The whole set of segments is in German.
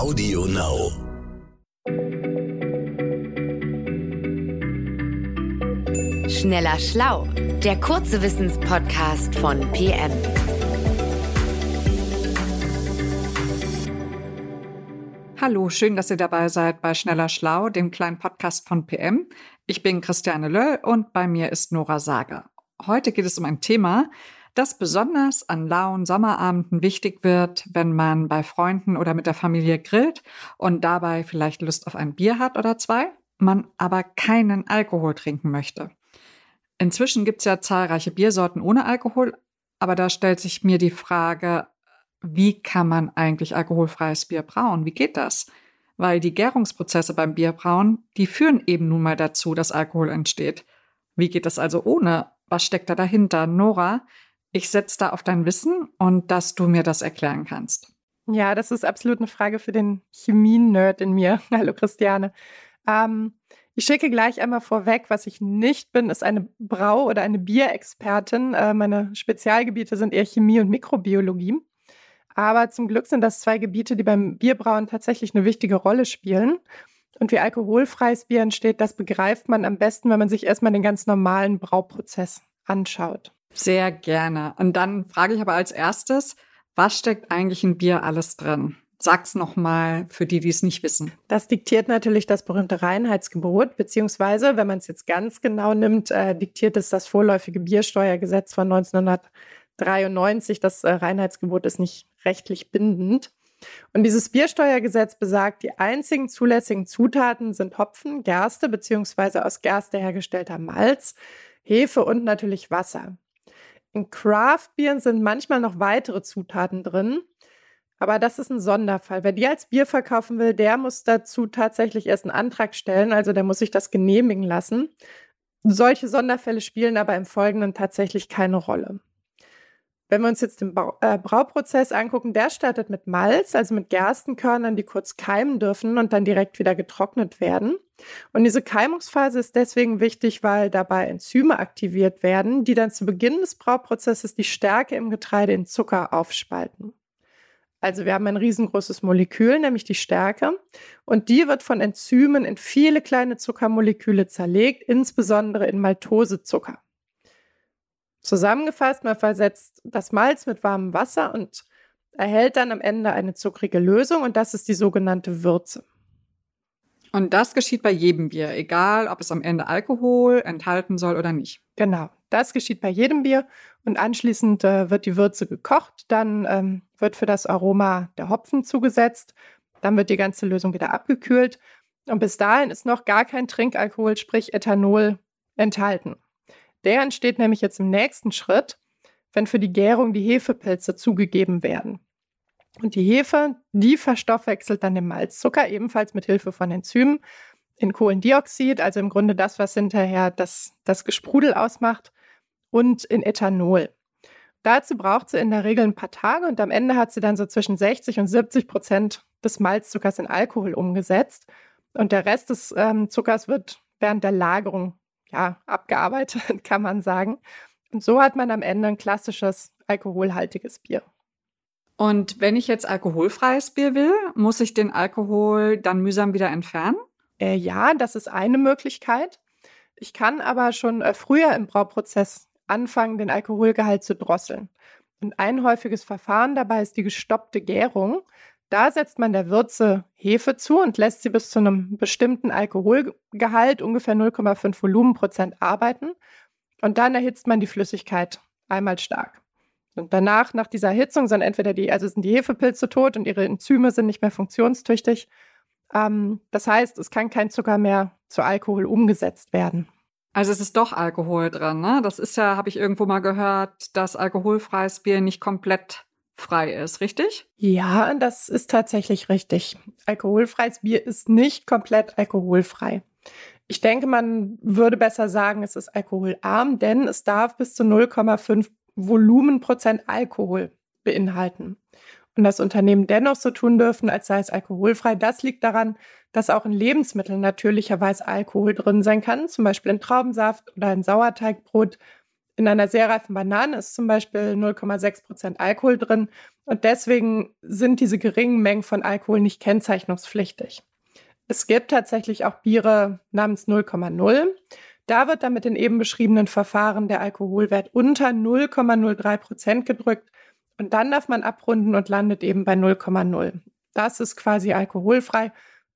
Audio Now. Schneller Schlau, der kurze Wissenspodcast von PM. Hallo, schön, dass ihr dabei seid bei Schneller Schlau, dem kleinen Podcast von PM. Ich bin Christiane Löll und bei mir ist Nora Sager. Heute geht es um ein Thema, das besonders an lauen Sommerabenden wichtig wird, wenn man bei Freunden oder mit der Familie grillt und dabei vielleicht Lust auf ein Bier hat oder zwei, man aber keinen Alkohol trinken möchte. Inzwischen gibt es ja zahlreiche Biersorten ohne Alkohol, aber da stellt sich mir die Frage, wie kann man eigentlich alkoholfreies Bier brauen? Wie geht das? Weil die Gärungsprozesse beim Bierbrauen, die führen eben nun mal dazu, dass Alkohol entsteht. Wie geht das also ohne? Was steckt da dahinter? Nora, ich setze da auf dein Wissen und dass du mir das erklären kannst. Ja, das ist absolut eine Frage für den Chemie-Nerd in mir. Hallo Christiane. Ähm, ich schicke gleich einmal vorweg, was ich nicht bin, ist eine Brau- oder eine Bierexpertin. Äh, meine Spezialgebiete sind eher Chemie und Mikrobiologie. Aber zum Glück sind das zwei Gebiete, die beim Bierbrauen tatsächlich eine wichtige Rolle spielen. Und wie alkoholfreies Bier entsteht, das begreift man am besten, wenn man sich erstmal den ganz normalen Brauprozess anschaut. Sehr gerne. Und dann frage ich aber als erstes, was steckt eigentlich in Bier alles drin? Sag's nochmal für die, die es nicht wissen. Das diktiert natürlich das berühmte Reinheitsgebot, beziehungsweise, wenn man es jetzt ganz genau nimmt, äh, diktiert es das vorläufige Biersteuergesetz von 1993. Das äh, Reinheitsgebot ist nicht rechtlich bindend. Und dieses Biersteuergesetz besagt, die einzigen zulässigen Zutaten sind Hopfen, Gerste beziehungsweise aus Gerste hergestellter Malz, Hefe und natürlich Wasser. In Craft-Bieren sind manchmal noch weitere Zutaten drin. Aber das ist ein Sonderfall. Wer die als Bier verkaufen will, der muss dazu tatsächlich erst einen Antrag stellen. Also der muss sich das genehmigen lassen. Solche Sonderfälle spielen aber im Folgenden tatsächlich keine Rolle. Wenn wir uns jetzt den äh, Brauprozess angucken, der startet mit Malz, also mit Gerstenkörnern, die kurz keimen dürfen und dann direkt wieder getrocknet werden. Und diese Keimungsphase ist deswegen wichtig, weil dabei Enzyme aktiviert werden, die dann zu Beginn des Brauprozesses die Stärke im Getreide in Zucker aufspalten. Also wir haben ein riesengroßes Molekül, nämlich die Stärke, und die wird von Enzymen in viele kleine Zuckermoleküle zerlegt, insbesondere in Maltosezucker. Zusammengefasst, man versetzt das Malz mit warmem Wasser und erhält dann am Ende eine zuckrige Lösung und das ist die sogenannte Würze. Und das geschieht bei jedem Bier, egal ob es am Ende Alkohol enthalten soll oder nicht. Genau, das geschieht bei jedem Bier und anschließend äh, wird die Würze gekocht, dann ähm, wird für das Aroma der Hopfen zugesetzt, dann wird die ganze Lösung wieder abgekühlt und bis dahin ist noch gar kein Trinkalkohol, sprich Ethanol, enthalten. Der entsteht nämlich jetzt im nächsten Schritt, wenn für die Gärung die Hefepilze zugegeben werden. Und die Hefe, die verstoffwechselt dann den Malzzucker ebenfalls mit Hilfe von Enzymen in Kohlendioxid, also im Grunde das, was hinterher das, das Gesprudel ausmacht, und in Ethanol. Dazu braucht sie in der Regel ein paar Tage und am Ende hat sie dann so zwischen 60 und 70 Prozent des Malzzuckers in Alkohol umgesetzt. Und der Rest des ähm, Zuckers wird während der Lagerung ja, abgearbeitet, kann man sagen. Und so hat man am Ende ein klassisches alkoholhaltiges Bier. Und wenn ich jetzt alkoholfreies Bier will, muss ich den Alkohol dann mühsam wieder entfernen? Äh, ja, das ist eine Möglichkeit. Ich kann aber schon äh, früher im Brauprozess anfangen, den Alkoholgehalt zu drosseln. Und ein häufiges Verfahren dabei ist die gestoppte Gärung. Da setzt man der Würze Hefe zu und lässt sie bis zu einem bestimmten Alkoholgehalt, ungefähr 0,5 Volumenprozent, arbeiten. Und dann erhitzt man die Flüssigkeit einmal stark. Und danach, nach dieser Erhitzung, sind entweder die, also sind die Hefepilze tot und ihre Enzyme sind nicht mehr funktionstüchtig. Ähm, das heißt, es kann kein Zucker mehr zu Alkohol umgesetzt werden. Also es ist doch Alkohol dran, ne? Das ist ja, habe ich irgendwo mal gehört, dass alkoholfreies Bier nicht komplett frei ist, richtig? Ja, das ist tatsächlich richtig. Alkoholfreies Bier ist nicht komplett alkoholfrei. Ich denke, man würde besser sagen, es ist alkoholarm, denn es darf bis zu 0,5 Volumenprozent Alkohol beinhalten. Und das Unternehmen dennoch so tun dürfen, als sei es alkoholfrei, das liegt daran, dass auch in Lebensmitteln natürlicherweise Alkohol drin sein kann, zum Beispiel in Traubensaft oder in Sauerteigbrot. In einer sehr reifen Banane ist zum Beispiel 0,6 Prozent Alkohol drin und deswegen sind diese geringen Mengen von Alkohol nicht kennzeichnungspflichtig. Es gibt tatsächlich auch Biere namens 0,0. Da wird dann mit den eben beschriebenen Verfahren der Alkoholwert unter 0,03 Prozent gedrückt und dann darf man abrunden und landet eben bei 0,0. Das ist quasi alkoholfrei,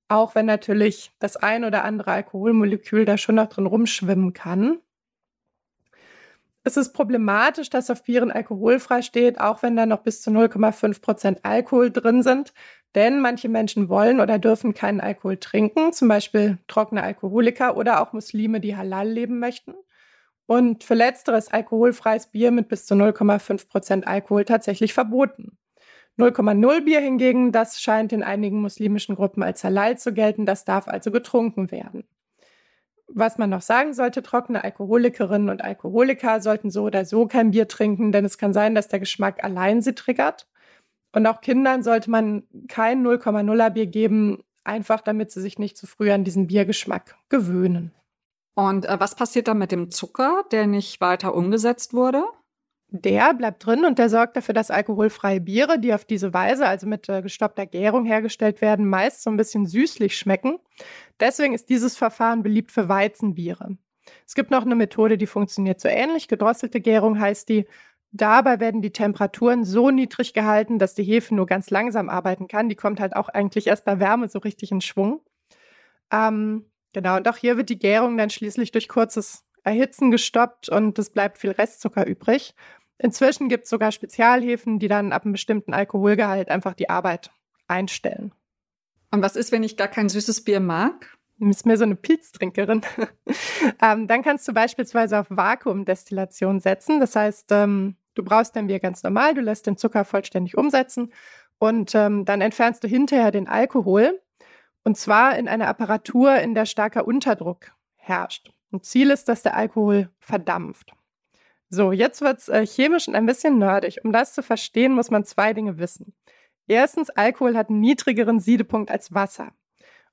auch wenn natürlich das ein oder andere Alkoholmolekül da schon noch drin rumschwimmen kann. Es ist problematisch, dass auf Bieren alkoholfrei steht, auch wenn da noch bis zu 0,5 Prozent Alkohol drin sind. Denn manche Menschen wollen oder dürfen keinen Alkohol trinken, zum Beispiel trockene Alkoholiker oder auch Muslime, die halal leben möchten. Und für letzteres alkoholfreies Bier mit bis zu 0,5 Prozent Alkohol tatsächlich verboten. 0,0 Bier hingegen, das scheint in einigen muslimischen Gruppen als halal zu gelten, das darf also getrunken werden. Was man noch sagen sollte, trockene Alkoholikerinnen und Alkoholiker sollten so oder so kein Bier trinken, denn es kann sein, dass der Geschmack allein sie triggert. Und auch Kindern sollte man kein 0,0er Bier geben, einfach damit sie sich nicht zu früh an diesen Biergeschmack gewöhnen. Und äh, was passiert dann mit dem Zucker, der nicht weiter umgesetzt wurde? Der bleibt drin und der sorgt dafür, dass alkoholfreie Biere, die auf diese Weise, also mit äh, gestoppter Gärung hergestellt werden, meist so ein bisschen süßlich schmecken. Deswegen ist dieses Verfahren beliebt für Weizenbiere. Es gibt noch eine Methode, die funktioniert so ähnlich. Gedrosselte Gärung heißt die. Dabei werden die Temperaturen so niedrig gehalten, dass die Hefe nur ganz langsam arbeiten kann. Die kommt halt auch eigentlich erst bei Wärme so richtig in Schwung. Ähm, genau, und auch hier wird die Gärung dann schließlich durch kurzes Erhitzen gestoppt und es bleibt viel Restzucker übrig. Inzwischen gibt es sogar Spezialhefen, die dann ab einem bestimmten Alkoholgehalt einfach die Arbeit einstellen. Und was ist, wenn ich gar kein süßes Bier mag? Du bist mir so eine Pilztrinkerin. ähm, dann kannst du beispielsweise auf Vakuumdestillation setzen. Das heißt, ähm, Du brauchst dein Bier ganz normal, du lässt den Zucker vollständig umsetzen und ähm, dann entfernst du hinterher den Alkohol. Und zwar in einer Apparatur, in der starker Unterdruck herrscht. Und Ziel ist, dass der Alkohol verdampft. So, jetzt wird es äh, chemisch ein bisschen nerdig. Um das zu verstehen, muss man zwei Dinge wissen. Erstens, Alkohol hat einen niedrigeren Siedepunkt als Wasser.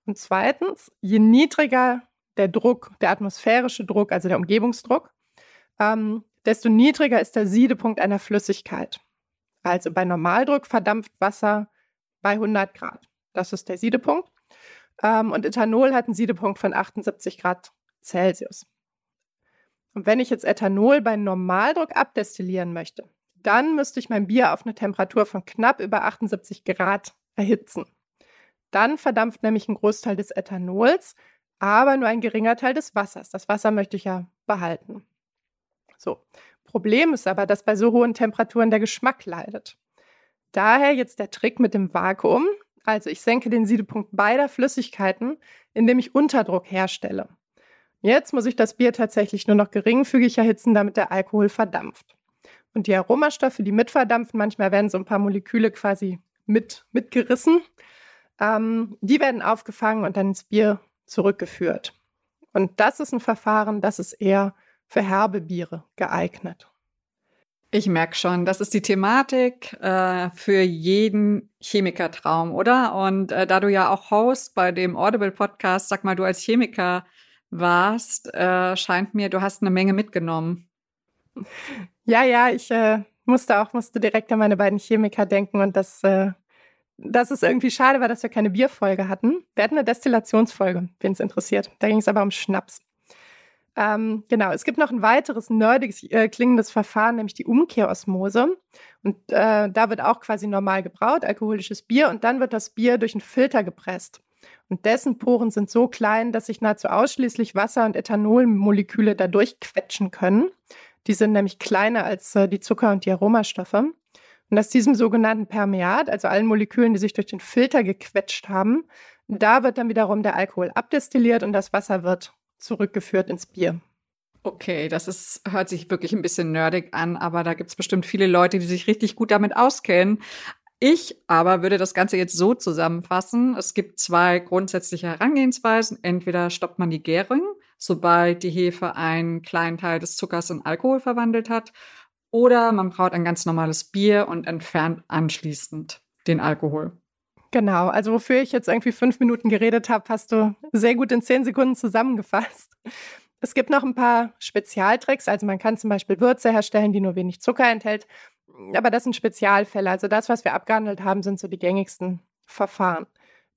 Und zweitens, je niedriger der Druck, der atmosphärische Druck, also der Umgebungsdruck, ähm, desto niedriger ist der Siedepunkt einer Flüssigkeit. Also bei Normaldruck verdampft Wasser bei 100 Grad. Das ist der Siedepunkt. Ähm, und Ethanol hat einen Siedepunkt von 78 Grad Celsius. Und wenn ich jetzt Ethanol bei Normaldruck abdestillieren möchte, dann müsste ich mein Bier auf eine Temperatur von knapp über 78 Grad erhitzen. Dann verdampft nämlich ein Großteil des Ethanols, aber nur ein geringer Teil des Wassers. Das Wasser möchte ich ja behalten. So. Problem ist aber, dass bei so hohen Temperaturen der Geschmack leidet. Daher jetzt der Trick mit dem Vakuum. Also ich senke den Siedepunkt beider Flüssigkeiten, indem ich Unterdruck herstelle. Jetzt muss ich das Bier tatsächlich nur noch geringfügig erhitzen, damit der Alkohol verdampft. Und die Aromastoffe, die mitverdampfen, manchmal werden so ein paar Moleküle quasi mit, mitgerissen, ähm, die werden aufgefangen und dann ins Bier zurückgeführt. Und das ist ein Verfahren, das ist eher für herbe Biere geeignet. Ich merke schon, das ist die Thematik äh, für jeden Chemikertraum, oder? Und äh, da du ja auch Host bei dem Audible Podcast, sag mal, du als Chemiker warst, äh, scheint mir, du hast eine Menge mitgenommen. Ja, ja, ich äh, musste auch musste direkt an meine beiden Chemiker denken und das, äh, das ist irgendwie schade, war, dass wir keine Bierfolge hatten. Wir hatten eine Destillationsfolge, wen es interessiert. Da ging es aber um Schnaps. Ähm, genau, es gibt noch ein weiteres nerdiges äh, klingendes Verfahren, nämlich die Umkehrosmose. Und äh, da wird auch quasi normal gebraut, alkoholisches Bier, und dann wird das Bier durch einen Filter gepresst. Und dessen Poren sind so klein, dass sich nahezu ausschließlich Wasser- und Ethanolmoleküle dadurch quetschen können. Die sind nämlich kleiner als äh, die Zucker- und die Aromastoffe. Und aus diesem sogenannten Permeat, also allen Molekülen, die sich durch den Filter gequetscht haben, da wird dann wiederum der Alkohol abdestilliert und das Wasser wird zurückgeführt ins Bier. Okay, das ist, hört sich wirklich ein bisschen nerdig an, aber da gibt es bestimmt viele Leute, die sich richtig gut damit auskennen. Ich aber würde das Ganze jetzt so zusammenfassen. Es gibt zwei grundsätzliche Herangehensweisen. Entweder stoppt man die Gärung, sobald die Hefe einen kleinen Teil des Zuckers in Alkohol verwandelt hat, oder man braut ein ganz normales Bier und entfernt anschließend den Alkohol. Genau, also wofür ich jetzt irgendwie fünf Minuten geredet habe, hast du sehr gut in zehn Sekunden zusammengefasst. Es gibt noch ein paar Spezialtricks. Also man kann zum Beispiel Würze herstellen, die nur wenig Zucker enthält. Aber das sind Spezialfälle. Also das, was wir abgehandelt haben, sind so die gängigsten Verfahren.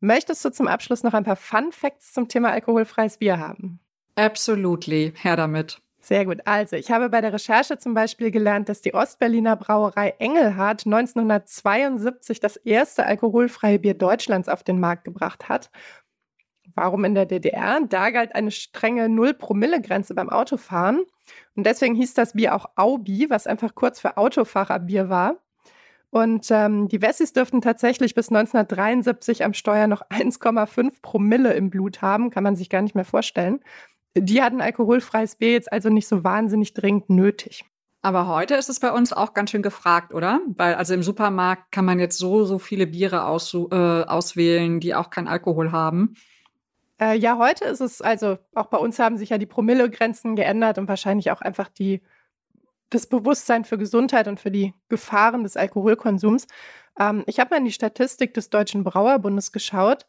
Möchtest du zum Abschluss noch ein paar Fun Facts zum Thema alkoholfreies Bier haben? Absolutely. Her damit. Sehr gut. Also, ich habe bei der Recherche zum Beispiel gelernt, dass die Ostberliner Brauerei Engelhardt 1972 das erste alkoholfreie Bier Deutschlands auf den Markt gebracht hat. Warum in der DDR? Da galt eine strenge Null-Promille-Grenze beim Autofahren. Und deswegen hieß das Bier auch Aubi, was einfach kurz für Autofahrerbier war. Und ähm, die Wessis dürften tatsächlich bis 1973 am Steuer noch 1,5 Promille im Blut haben. Kann man sich gar nicht mehr vorstellen. Die hatten alkoholfreies Bier jetzt also nicht so wahnsinnig dringend nötig. Aber heute ist es bei uns auch ganz schön gefragt, oder? Weil also im Supermarkt kann man jetzt so, so viele Biere aus, äh, auswählen, die auch keinen Alkohol haben. Äh, ja, heute ist es, also auch bei uns haben sich ja die Promillegrenzen geändert und wahrscheinlich auch einfach die, das Bewusstsein für Gesundheit und für die Gefahren des Alkoholkonsums. Ähm, ich habe mal in die Statistik des Deutschen Brauerbundes geschaut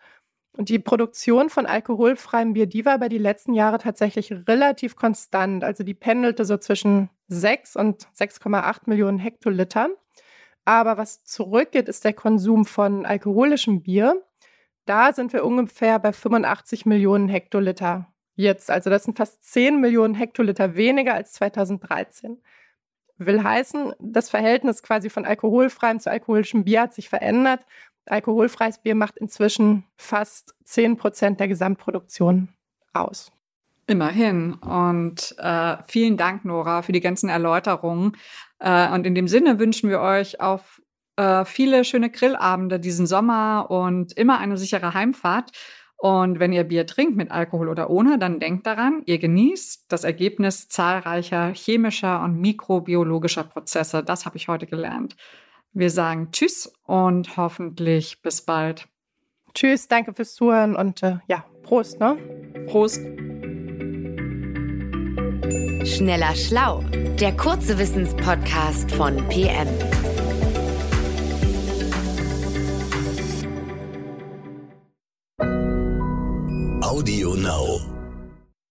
und die Produktion von alkoholfreiem Bier, die war über die letzten Jahre tatsächlich relativ konstant. Also die pendelte so zwischen 6 und 6,8 Millionen Hektoliter. Aber was zurückgeht, ist der Konsum von alkoholischem Bier. Da sind wir ungefähr bei 85 Millionen Hektoliter jetzt. Also das sind fast 10 Millionen Hektoliter weniger als 2013. Will heißen, das Verhältnis quasi von alkoholfreiem zu alkoholischem Bier hat sich verändert. Alkoholfreies Bier macht inzwischen fast 10 Prozent der Gesamtproduktion aus. Immerhin. Und äh, vielen Dank, Nora, für die ganzen Erläuterungen. Äh, und in dem Sinne wünschen wir euch auf äh, viele schöne Grillabende diesen Sommer und immer eine sichere Heimfahrt. Und wenn ihr Bier trinkt mit Alkohol oder ohne, dann denkt daran, ihr genießt das Ergebnis zahlreicher chemischer und mikrobiologischer Prozesse. Das habe ich heute gelernt. Wir sagen Tschüss und hoffentlich bis bald. Tschüss, danke fürs Zuhören und äh, ja, Prost, ne? Prost. Schneller Schlau, der kurze Wissenspodcast von PM. Audio Now.